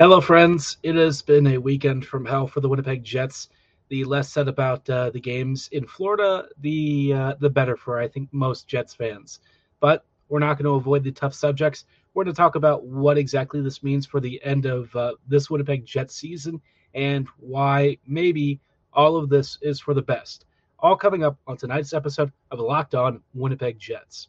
Hello, friends. It has been a weekend from hell for the Winnipeg Jets. The less said about uh, the games in Florida, the uh, the better for I think most Jets fans. But we're not going to avoid the tough subjects. We're going to talk about what exactly this means for the end of uh, this Winnipeg Jets season and why maybe all of this is for the best. All coming up on tonight's episode of Locked On Winnipeg Jets.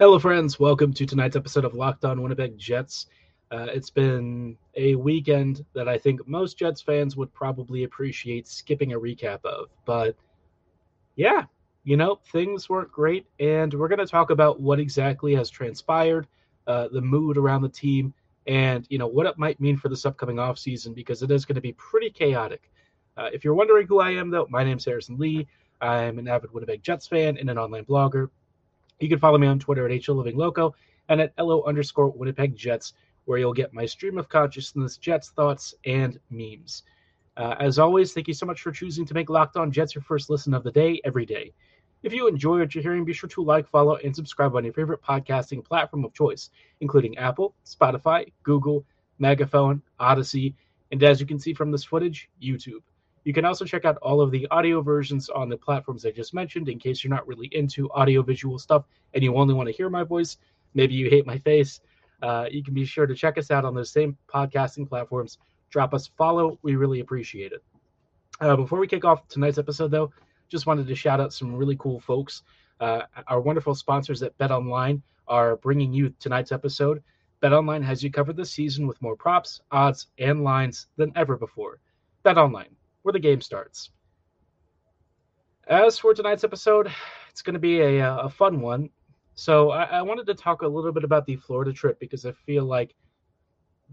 Hello, friends. Welcome to tonight's episode of Locked On Winnipeg Jets. Uh, it's been a weekend that I think most Jets fans would probably appreciate skipping a recap of. But yeah, you know, things weren't great. And we're going to talk about what exactly has transpired, uh, the mood around the team, and, you know, what it might mean for this upcoming offseason because it is going to be pretty chaotic. Uh, if you're wondering who I am, though, my name's Harrison Lee. I'm an avid Winnipeg Jets fan and an online blogger. You can follow me on Twitter at HLivingLoco and at LO underscore Winnipeg Jets, where you'll get my stream of consciousness, Jets thoughts, and memes. Uh, as always, thank you so much for choosing to make Locked On Jets your first listen of the day every day. If you enjoy what you're hearing, be sure to like, follow, and subscribe on your favorite podcasting platform of choice, including Apple, Spotify, Google, Megaphone, Audacy, and as you can see from this footage, YouTube. You can also check out all of the audio versions on the platforms I just mentioned in case you're not really into audio visual stuff and you only want to hear my voice. Maybe you hate my face. Uh, you can be sure to check us out on those same podcasting platforms. Drop us follow. We really appreciate it. Uh, before we kick off tonight's episode, though, just wanted to shout out some really cool folks. Uh, our wonderful sponsors at Bet Online are bringing you tonight's episode. Bet Online has you covered this season with more props, odds, and lines than ever before. Bet Online where the game starts. As for tonight's episode, it's going to be a, uh, a fun one. So I, I wanted to talk a little bit about the Florida trip because I feel like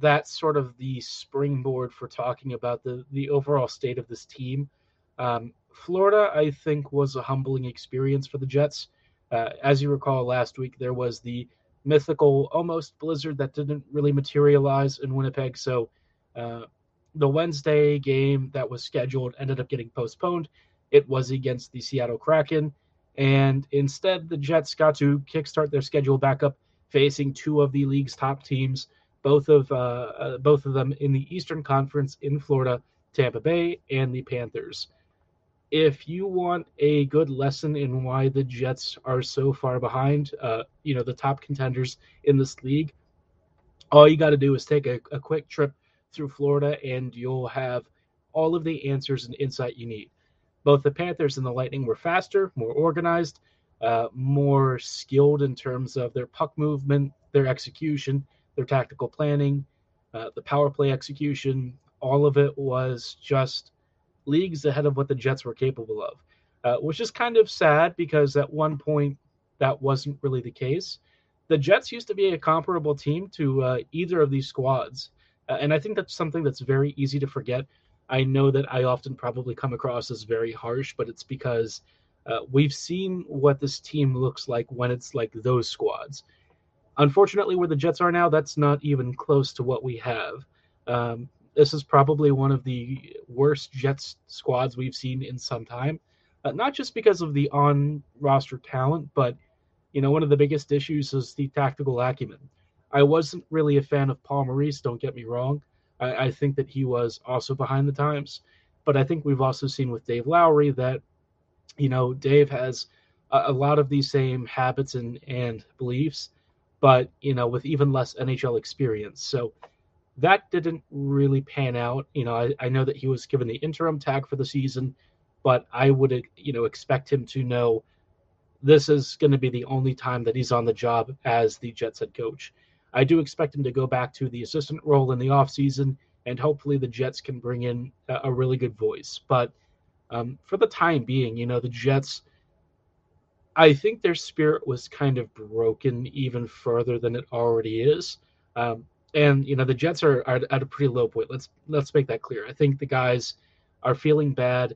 that's sort of the springboard for talking about the the overall state of this team. Um, Florida, I think, was a humbling experience for the Jets. Uh, as you recall, last week there was the mythical almost blizzard that didn't really materialize in Winnipeg. So uh, the Wednesday game that was scheduled ended up getting postponed. It was against the Seattle Kraken. And instead, the Jets got to kickstart their schedule back up, facing two of the league's top teams, both of uh, uh, both of them in the Eastern Conference in Florida, Tampa Bay and the Panthers. If you want a good lesson in why the Jets are so far behind, uh, you know the top contenders in this league, all you got to do is take a, a quick trip through Florida, and you'll have all of the answers and insight you need. Both the Panthers and the Lightning were faster, more organized, uh, more skilled in terms of their puck movement, their execution, their tactical planning, uh, the power play execution. All of it was just leagues ahead of what the Jets were capable of, uh, which is kind of sad because at one point that wasn't really the case. The Jets used to be a comparable team to uh, either of these squads. Uh, and I think that's something that's very easy to forget. I know that I often probably come across as very harsh, but it's because uh, we've seen what this team looks like when it's like those squads. Unfortunately, where the Jets are now, that's not even close to what we have. Um, this is probably one of the worst Jets squads we've seen in some time. Uh, not just because of the on roster talent, but you know, one of the biggest issues is the tactical acumen. I wasn't really a fan of Paul Maurice, don't get me wrong. I, I think that he was also behind the times. But I think we've also seen with Dave Lowry that, you know, Dave has a, a lot of these same habits and, and beliefs, but, you know, with even less NHL experience. So that didn't really pan out. You know, I, I know that he was given the interim tag for the season, but I would, you know, expect him to know this is going to be the only time that he's on the job as the Jets head coach. I do expect him to go back to the assistant role in the offseason, and hopefully the Jets can bring in a, a really good voice. But um, for the time being, you know, the Jets, I think their spirit was kind of broken even further than it already is. Um, and you know the Jets are, are at a pretty low point. Let's let's make that clear. I think the guys are feeling bad,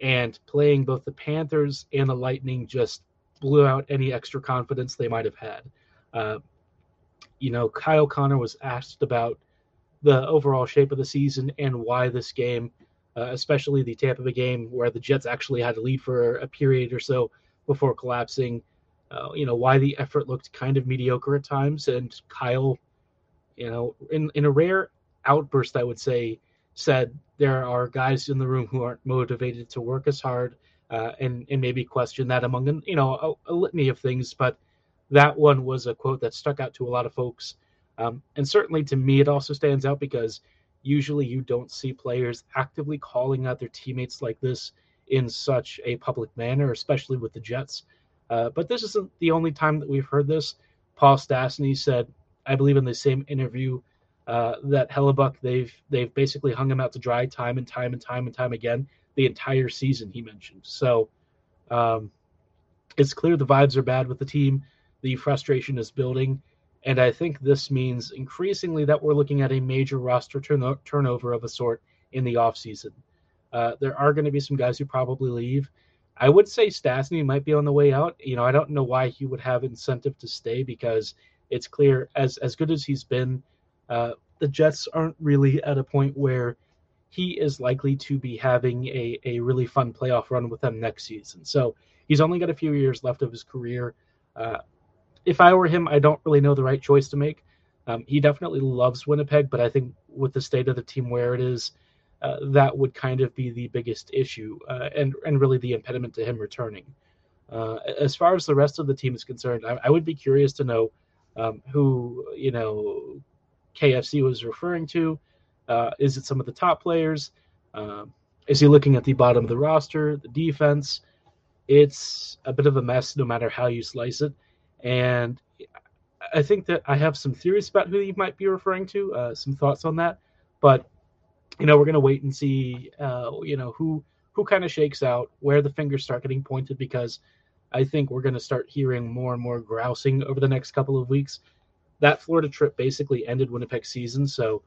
and playing both the Panthers and the Lightning just blew out any extra confidence they might have had. Uh, you know, Kyle Connor was asked about the overall shape of the season and why this game, uh, especially the Tampa Bay game where the Jets actually had to lead for a period or so before collapsing. Uh, you know why the effort looked kind of mediocre at times, and Kyle, you know, in in a rare outburst, I would say, said there are guys in the room who aren't motivated to work as hard, uh, and and maybe question that among you know a, a, litany of things, but that one was a quote that stuck out to a lot of folks, um, and certainly to me, it also stands out because usually you don't see players actively calling out their teammates like this in such a public manner, especially with the Jets. Uh, but this isn't the only time that we've heard this. Paul Stastny said, I believe in the same interview, uh, that Hellebuyck they've they've basically hung him out to dry time and time and time and time again the entire season. He mentioned so. Um, it's clear the vibes are bad with the team. The frustration is building, and I think this means increasingly that we're looking at a major roster turn- turnover of a sort in the offseason. Uh, there are going to be some guys who probably leave. I would say Stastny might be on the way out. You know, I don't know why he would have incentive to stay because it's clear as as good as he's been, uh, the Jets aren't really at a point where he is likely to be having a, a really fun playoff run with them next season. So he's only got a few years left of his career. Uh, if I were him, I don't really know the right choice to make. Um, he definitely loves Winnipeg, but I think with the state of the team where it is, uh, that would kind of be the biggest issue uh, and and really the impediment to him returning. Uh, as far as the rest of the team is concerned, I, I would be curious to know um, who you know KFC was referring to. Uh, is it some of the top players? Um, is he looking at the bottom of the roster, the defense? It's a bit of a mess, no matter how you slice it. And I think that I have some theories about who you might be referring to, uh, some thoughts on that. But you know, we're going to wait and see, uh, you know, who who kind of shakes out, where the fingers start getting pointed, because I think we're going to start hearing more and more grousing over the next couple of weeks. That Florida trip basically ended Winnipeg season, so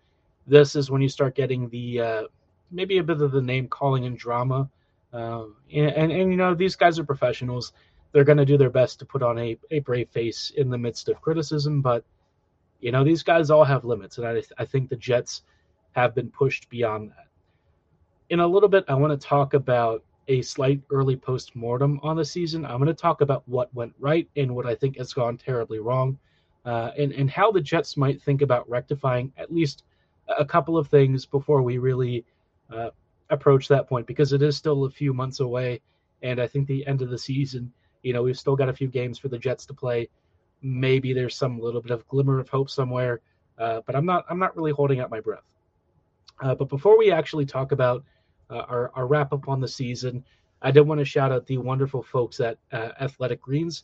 this is when you start getting the uh, maybe a bit of the name calling and drama. Uh, and, and, and you know these guys are professionals; they're going to do their best to put on a, a brave face in the midst of criticism. But you know these guys all have limits, and I I think the Jets have been pushed beyond that. In a little bit, I want to talk about a slight early post mortem on the season. I'm going to talk about what went right and what I think has gone terribly wrong, uh, and and how the Jets might think about rectifying at least a couple of things before we really uh, approach that point, because it is still a few months away, and I think the end of the season. You know, we've still got a few games for the Jets to play. Maybe there's some little bit of glimmer of hope somewhere, uh, but I'm not. I'm not really holding out my breath. Uh, but before we actually talk about uh, our, our wrap up on the season, I did want to shout out the wonderful folks at uh, Athletic Greens.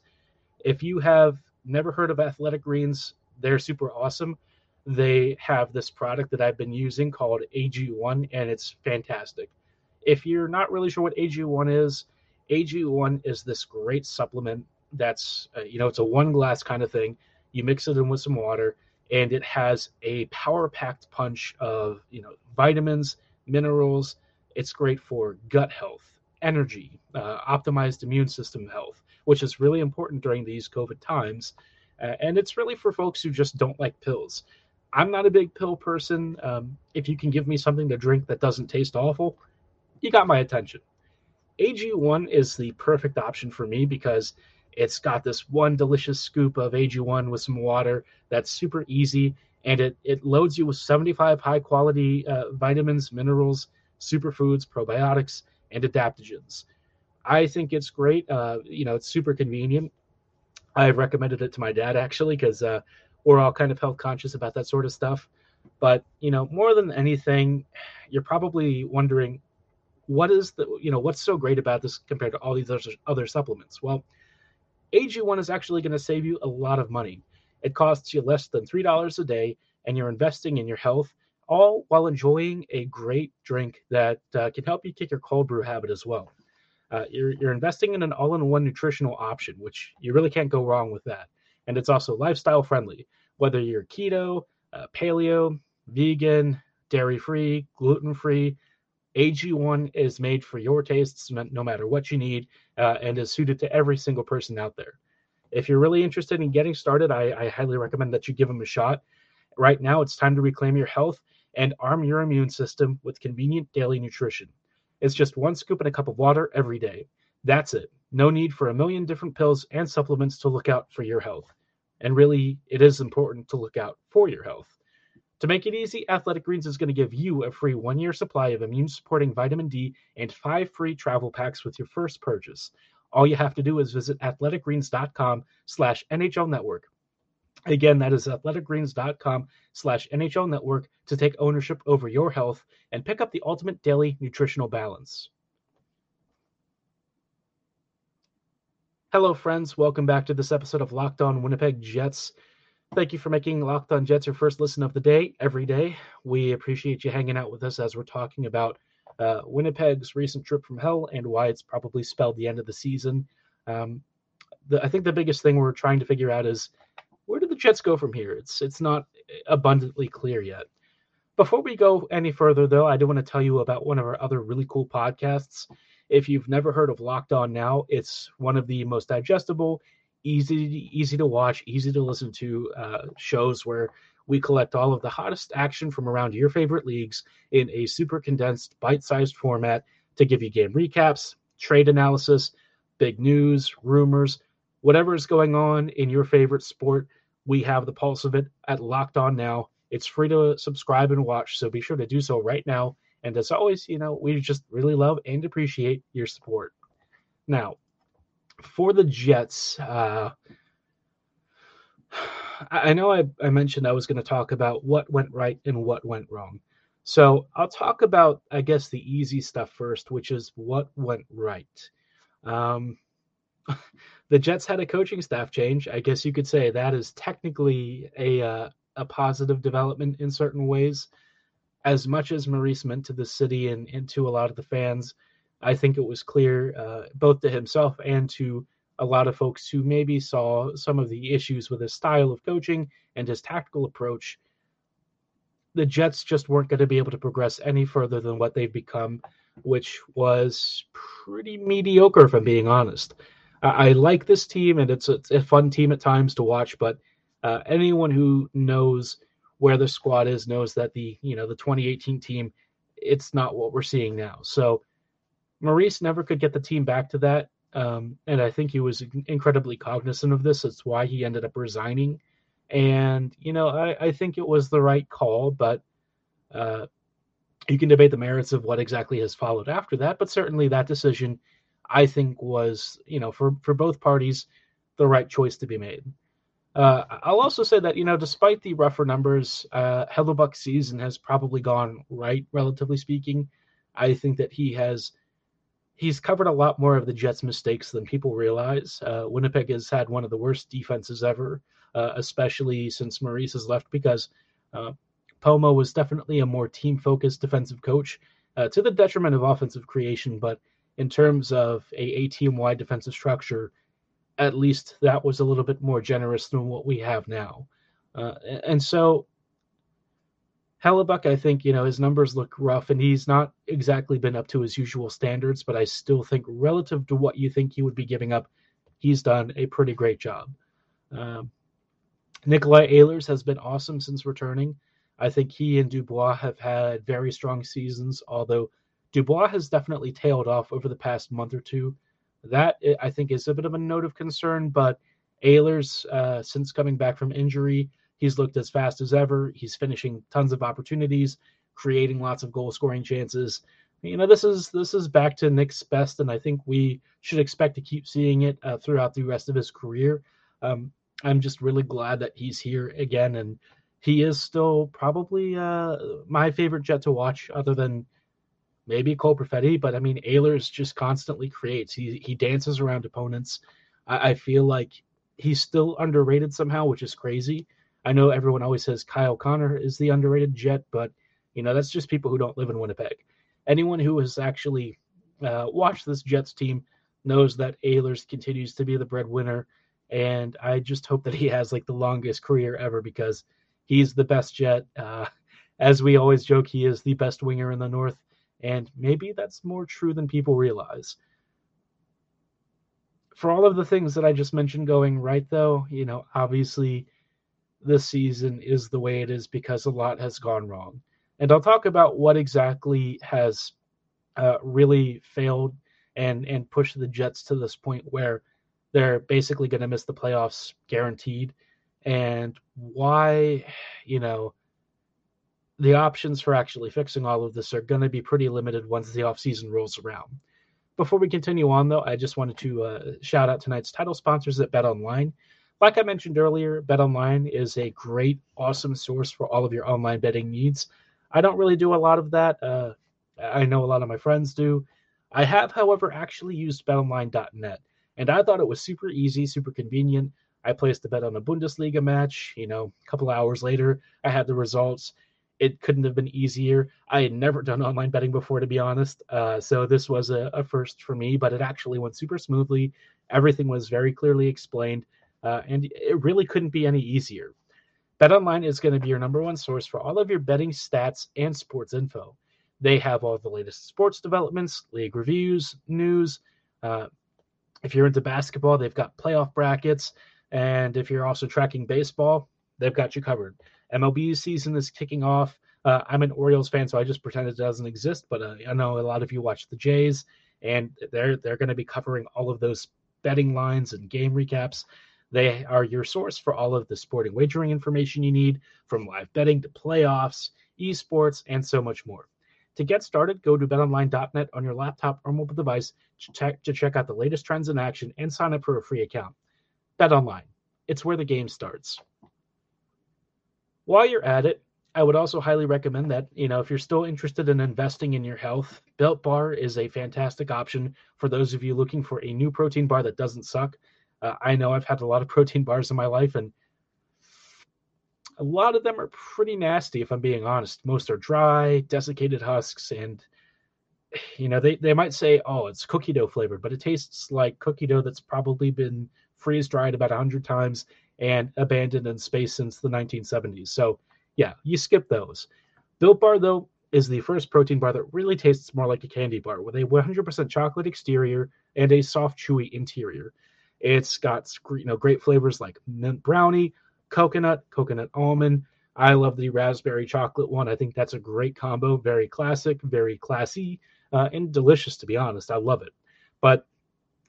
If you have never heard of Athletic Greens, they're super awesome. They have this product that I've been using called AG1, and it's fantastic. If you're not really sure what AG1 is, AG1 is this great supplement that's, uh, you know, it's a one glass kind of thing. You mix it in with some water, and it has a power packed punch of, you know, vitamins, minerals. It's great for gut health, energy, uh, optimized immune system health, which is really important during these COVID times. Uh, and it's really for folks who just don't like pills. I'm not a big pill person. Um, if you can give me something to drink that doesn't taste awful, you got my attention. AG1 is the perfect option for me because it's got this one delicious scoop of AG1 with some water that's super easy and it, it loads you with 75 high quality uh, vitamins, minerals, superfoods, probiotics, and adaptogens. I think it's great. Uh, you know, it's super convenient. I've recommended it to my dad actually because uh, we're all kind of health conscious about that sort of stuff. But you know, more than anything, you're probably wondering what is the you know what's so great about this compared to all these other, other supplements. Well, AG1 is actually going to save you a lot of money. It costs you less than $3 a day, and you're investing in your health, all while enjoying a great drink that uh, can help you kick your cold brew habit as well. Uh, you're, you're investing in an all in one nutritional option, which you really can't go wrong with that. And it's also lifestyle friendly. Whether you're keto, uh, paleo, vegan, dairy free, gluten free. AG1 is made for your tastes, no matter what you need, uh, and is suited to every single person out there. If you're really interested in getting started, I, I highly recommend that you give them a shot. Right now, it's time to reclaim your health and arm your immune system with convenient daily nutrition. It's just one scoop and a cup of water every day. That's it. No need for a million different pills and supplements to look out for your health. And really, it is important to look out for your health. To make it easy, Athletic Greens is going to give you a free one year supply of immune supporting vitamin D and five free travel packs with your first purchase. All you have to do is visit athleticgreens.com slash NHL network. Again, that is athleticgreens.com slash NHL network to take ownership over your health and pick up the ultimate daily nutritional balance. Hello, friends. Welcome back to this episode of Locked On Winnipeg Jets. Thank you for making Locked On Jets your first listen of the day every day. We appreciate you hanging out with us as we're talking about uh, Winnipeg's recent trip from hell and why it's probably spelled the end of the season. Um, the, I think the biggest thing we're trying to figure out is where do the Jets go from here? It's it's not abundantly clear yet. Before we go any further, though, I do want to tell you about one of our other really cool podcasts. If you've never heard of Locked On Now, it's one of the most digestible, easy easy to watch, easy to listen to uh, shows where we collect all of the hottest action from around your favorite leagues in a super condensed, bite-sized format to give you game recaps, trade analysis, big news, rumors, whatever is going on in your favorite sport. We have the pulse of it at Locked On Now. It's free to subscribe and watch, so be sure to do so right now and as always, you know, we just really love and appreciate your support. Now, for the Jets, uh, I know I, I mentioned I was going to talk about what went right and what went wrong. So I'll talk about, I guess, the easy stuff first, which is what went right. Um, the Jets had a coaching staff change. I guess you could say that is technically a uh, a positive development in certain ways as much as Maurice meant to the city and, and to a lot of the fans, I think it was clear uh, both to himself and to a lot of folks who maybe saw some of the issues with his style of coaching and his tactical approach. The Jets just weren't going to be able to progress any further than what they've become, which was pretty mediocre, if I'm being honest. I, I like this team, and it's a, it's a, fun team at times to watch, but uh, anyone who knows where the squad is knows that the you know the 2018 team it's not what we're seeing now so maurice never could get the team back to that um, and i think he was incredibly cognizant of this. That's why he ended up resigning. And you know i, I think it was the right call but uh, you can debate the merits of what exactly has followed after that but certainly that decision i think was you know for for both parties the right choice to be made. Uh, I'll also say that you know, despite the rougher numbers, uh, Hellebuyck's season has probably gone right, relatively speaking. I think that he has he's covered a lot more of the Jets' mistakes than people realize. Uh, Winnipeg has had one of the worst defenses ever, uh, especially since Maurice has left, because uh, Pomo was definitely a more team-focused defensive coach, uh, to the detriment of offensive creation. But in terms of a, a team-wide defensive structure, at least that was a little bit more generous than what we have now. Uh, and so Hellebuyck, I think, you know, his numbers look rough and he's not exactly been up to his usual standards, but I still think relative to what you think he would be giving up, he's done a pretty great job. Um, Nikolai Ehlers has been awesome since returning. I think he and Dubois have had very strong seasons, although Dubois has definitely tailed off over the past month or two. That I think is a bit of a note of concern, but Ehlers, uh, since coming back from injury, he's looked as fast as ever. He's finishing tons of opportunities, creating lots of goal scoring chances. You know, this is this is back to Nick's best, and I think we should expect to keep seeing it uh, throughout the rest of his career. Um, I'm just really glad that he's here again, and he is still probably uh, my favorite Jet to watch, other than maybe Cole Perfetti, but I mean, Ehlers just constantly creates. He he dances around opponents. I, I, feel like he's still underrated somehow, which is crazy. I know everyone always says Kyle Connor is the underrated Jet, but you know that's just people who don't live in Winnipeg. Anyone who has actually uh, watched this Jets team knows that Ehlers continues to be the breadwinner, and I just hope that he has like the longest career ever because He's the best Jet. Uh, as we always joke, he is the best winger in the North, and maybe that's more true than people realize. For all of the things that I just mentioned going right, though, you know, obviously this season is the way it is because a lot has gone wrong. And I'll talk about what exactly has uh, really failed and and pushed the Jets to this point where they're basically going to miss the playoffs guaranteed, and why, you know, the options for actually fixing all of this are going to be pretty limited once the offseason rolls around. Before we continue on, though, I just wanted to uh, shout out tonight's title sponsors at Bet Online. Like I mentioned earlier, Bet Online is a great, awesome source for all of your online betting needs. I don't really do a lot of that. Uh, I know a lot of my friends do. I have, however, actually used betonline.net, and I thought it was super easy, super convenient. I placed a bet on a Bundesliga match. You know, a couple hours later, I had the results. It couldn't have been easier. I had never done online betting before, to be honest. Uh, so this was a, a, first for me, but it actually went super smoothly. Everything was very clearly explained, uh, and it really couldn't be any easier. BetOnline is going to be your number one source for all of your betting stats and sports info. They have all the latest sports developments, league reviews, news. Uh, if you're into basketball, they've got playoff brackets. And if you're also tracking baseball, they've got you covered. MLB season is kicking off. Uh, I'm an Orioles fan, so I just pretend it doesn't exist. But uh, I know a lot of you watch the Jays, and they're they're going to be covering all of those betting lines and game recaps. They are your source for all of the sporting wagering information you need, from live betting to playoffs, esports, and so much more. To get started, go to betonline.net on your laptop or mobile device to check, to check out the latest trends in action and sign up for a free account. BetOnline, it's where the game starts. While you're at it, I would also highly recommend that, you know, if you're still interested in investing in your health, Built Bar is a fantastic option for those of you looking for a new protein bar that doesn't suck. Uh, I know I've had a lot of protein bars in my life, and a lot of them are pretty nasty, if I'm being honest. Most are dry, desiccated husks, and you know they, they might say, "Oh, it's cookie dough flavored," but it tastes like cookie dough that's probably been freeze dried about hundred times and abandoned in space since the 1970s. So yeah, you skip those. Built Bar though is the first protein bar that really tastes more like a candy bar with a 100% chocolate exterior and a soft, chewy interior. It's got you know great flavors like mint brownie, coconut, coconut almond. I love the raspberry chocolate one. I think that's a great combo. Very classic, very classy, uh, and delicious. To be honest, I love it. But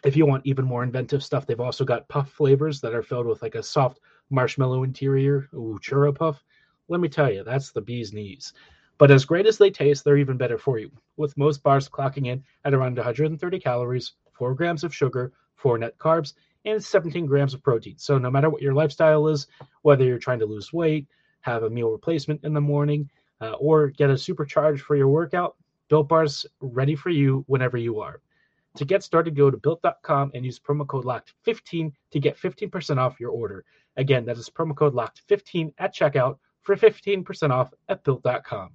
if you want even more inventive stuff, they've also got puff flavors that are filled with like a soft marshmallow interior. Ooh, churro puff. Let me tell you, that's the bee's knees. But as great as they taste, they're even better for you, with most bars clocking in at around 130 calories, 4 grams of sugar, four net carbs, and 17 grams of protein. So no matter what your lifestyle is, whether you're trying to lose weight, have a meal replacement in the morning, uh, or get a supercharge for your workout, Built Bar's ready for you whenever you are. To get started, go to built.com and use promo code LOCKED15 to get 15% off your order. Again, that is promo code LOCKED15 at checkout for 15% off at built.com.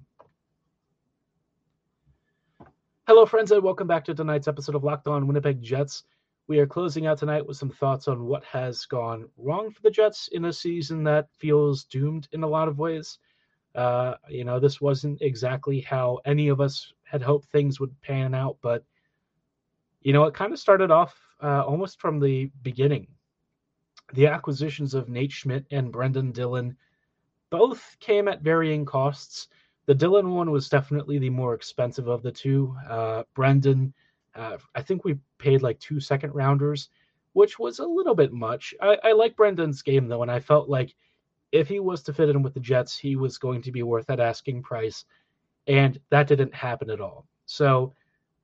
Hello, friends, and welcome back to tonight's episode of Locked On Winnipeg Jets. We are closing out tonight with some thoughts on what has gone wrong for the Jets in a season that feels doomed in a lot of ways. Uh, you know, this wasn't exactly how any of us had hoped things would pan out, but you know, it kind of started off uh, almost from the beginning. The acquisitions of Nate Schmidt and Brendan Dillon both came at varying costs. The Dillon one was definitely the more expensive of the two. Uh, Brendan, uh, I think we paid like two second rounders, which was a little bit much. I, I like Brendan's game though, and I felt like if he was to fit in with the Jets, he was going to be worth that asking price, and that didn't happen at all. So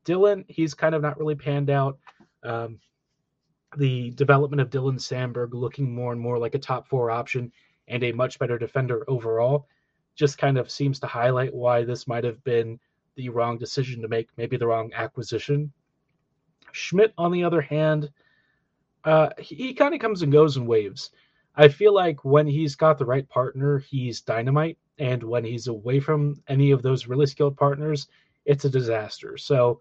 Dillon, he's kind of not really panned out. Um, the development of Dylan Samberg looking more and more like a top four option and a much better defender overall just kind of seems to highlight why this might have been the wrong decision to make, maybe the wrong acquisition. Schmidt, on the other hand, uh, he, he kind of comes and goes in waves. I feel like when he's got the right partner, he's dynamite, and when he's away from any of those really skilled partners, it's a disaster. So,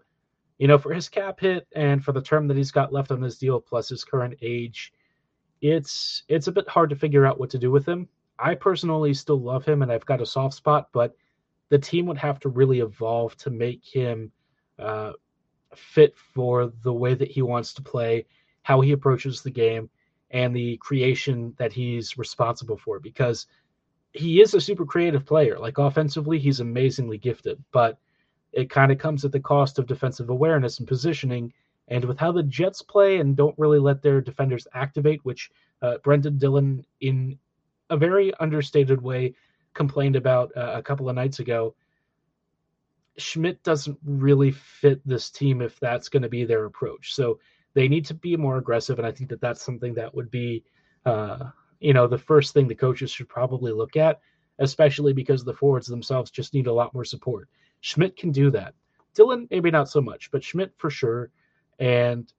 you know, for his cap hit and for the term that he's got left on this deal, plus his current age, it's it's a bit hard to figure out what to do with him. I personally still love him and I've got a soft spot, but the team would have to really evolve to make him uh, fit for the way that he wants to play, how he approaches the game, and the creation that he's responsible for. Because he is a super creative player. Like offensively, he's amazingly gifted, but it kind of comes at the cost of defensive awareness and positioning. And with how the Jets play and don't really let their defenders activate, which uh, Brendan Dillon, in a very understated way, complained about uh, a couple of nights ago. Schmidt doesn't really fit this team if that's going to be their approach. So they need to be more aggressive, and I think that that's something that would be, uh, you know, the first thing the coaches should probably look at, especially because the forwards themselves just need a lot more support. Schmidt can do that. Dillon, maybe not so much, but Schmidt for sure. And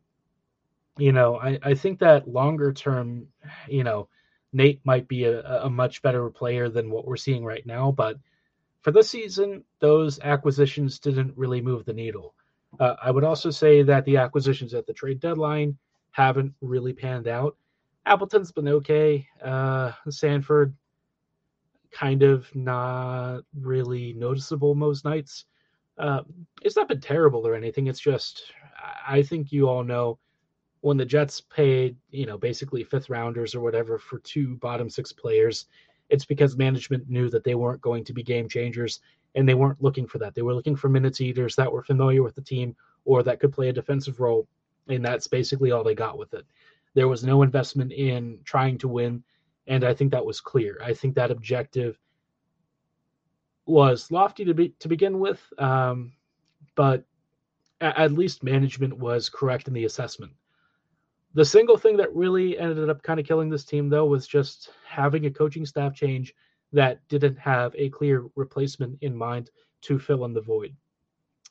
you know, I, I think that longer term, you know, Nate might be a, a much better player than what we're seeing right now. But for this season, those acquisitions didn't really move the needle. Uh, I would also say that the acquisitions at the trade deadline haven't really panned out. Appleton's been okay. Uh, Sanford, kind of not really noticeable most nights. Uh, it's not been terrible or anything. It's just, I think you all know when the Jets paid, you know, basically fifth rounders or whatever for two bottom six players, it's because management knew that they weren't going to be game changers and they weren't looking for that. They were looking for minutes eaters that were familiar with the team or that could play a defensive role. And that's basically all they got with it. There was no investment in trying to win. And I think that was clear. I think that objective was lofty to be to begin with, um, but at least management was correct in the assessment. The single thing that really ended up kind of killing this team, though, was just having a coaching staff change that didn't have a clear replacement in mind to fill in the void.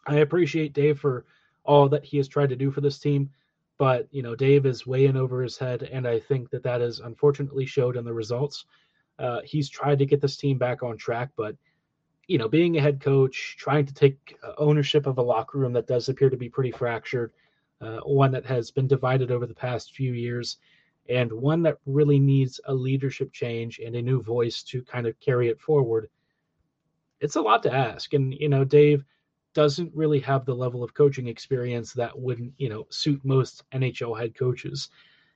I appreciate Dave for all that he has tried to do for this team, but you know Dave is way in over his head, and I think that that is unfortunately showed in the results. Uh, he's tried to get this team back on track, but you know, being a head coach, trying to take ownership of a locker room that does appear to be pretty fractured, uh, one that has been divided over the past few years, and one that really needs a leadership change and a new voice to kind of carry it forward. It's a lot to ask. And, you know, Dave doesn't really have the level of coaching experience that wouldn't, you know, suit most NHL head coaches.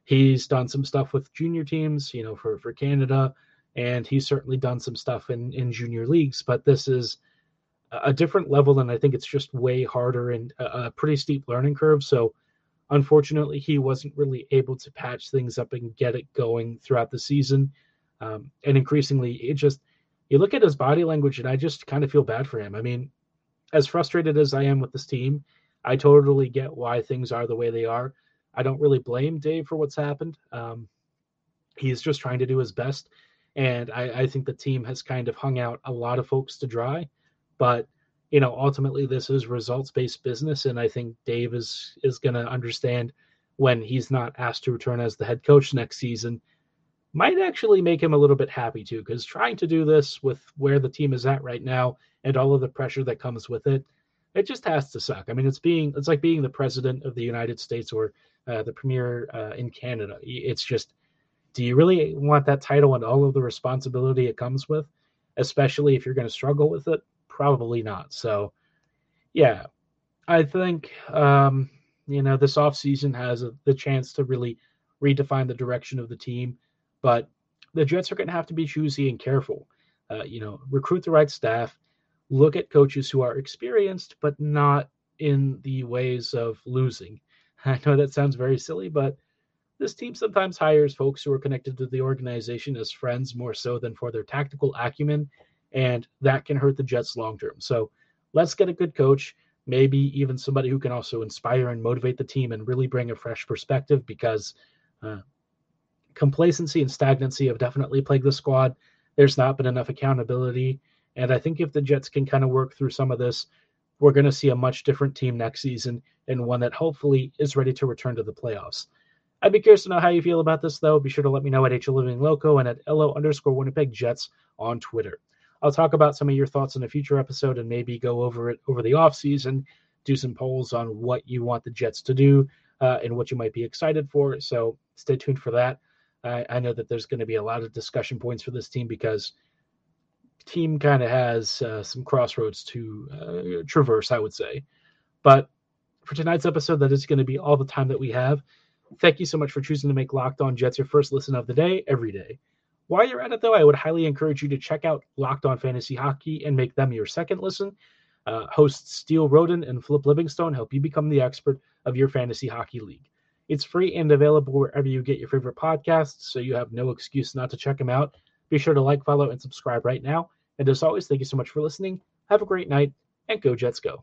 He's done some stuff with junior teams, you know, for, for Canada, and he's certainly done some stuff in, in junior leagues, but this is a different level and i think it's just way harder and a, pretty steep learning curve. So unfortunately he wasn't really able to patch things up and get it going throughout the season. Um, and increasingly it just you look at his body language and i just kind of feel bad for him. I mean as frustrated as i am with this team i totally get why things are the way they are. I don't really blame dave for what's happened. Um, he's just trying to do his best and I, I think the team has kind of hung out a lot of folks to dry but you know, ultimately this is results based business, and I think Dave is is going to understand when he's not asked to return as the head coach next season might actually make him a little bit happy too because trying to do this with where the team is at right now and all of the pressure that comes with it it just has to suck. I mean it's being it's like being the president of the united states or uh, the premier uh, in canada. It's just do you really want that title and all of the responsibility it comes with especially if you're going to struggle with it probably not. So, yeah, I think um, you know this offseason has a, the chance to really redefine the direction of the team, but the Jets are going to have to be choosy and careful. Uh, you know, recruit the right staff, look at coaches who are experienced but not in the ways of losing. I know that sounds very silly, but this team sometimes hires folks who are connected to the organization as friends more so than for their tactical acumen and that can hurt the Jets long term. So let's get a good coach, maybe even somebody who can also inspire and motivate the team and really bring a fresh perspective because uh, complacency and stagnancy have definitely plagued the squad. There's not been enough accountability. And I think if the Jets can kind of work through some of this, we're going to see a much different team next season and one that hopefully is ready to return to the playoffs. I'd be curious to know how you feel about this, though. Be sure to let me know at Loco and at LO underscore Winnipeg Jets on Twitter. I'll talk about some of your thoughts in a future episode and maybe go over it over the off season, do some polls on what you want the Jets to do uh, and what you might be excited for. So stay tuned for that. I, I know that there's going to be a lot of discussion points for this team because team kind of has uh, some crossroads to uh, traverse, I would say. But for tonight's episode, that is going to be all the time that we have. Thank you so much for choosing to make Locked On Jets your first listen of the day every day. While you're at it, though, I would highly encourage you to check out Locked On Fantasy Hockey and make them your second listen. Uh, hosts Steele Roden and Flip Livingstone help you become the expert of your fantasy hockey league. It's free and available wherever you get your favorite podcasts, so you have no excuse not to check them out. Be sure to like, follow, and subscribe right now. And as always, thank you so much for listening. Have a great night, and go Jets go.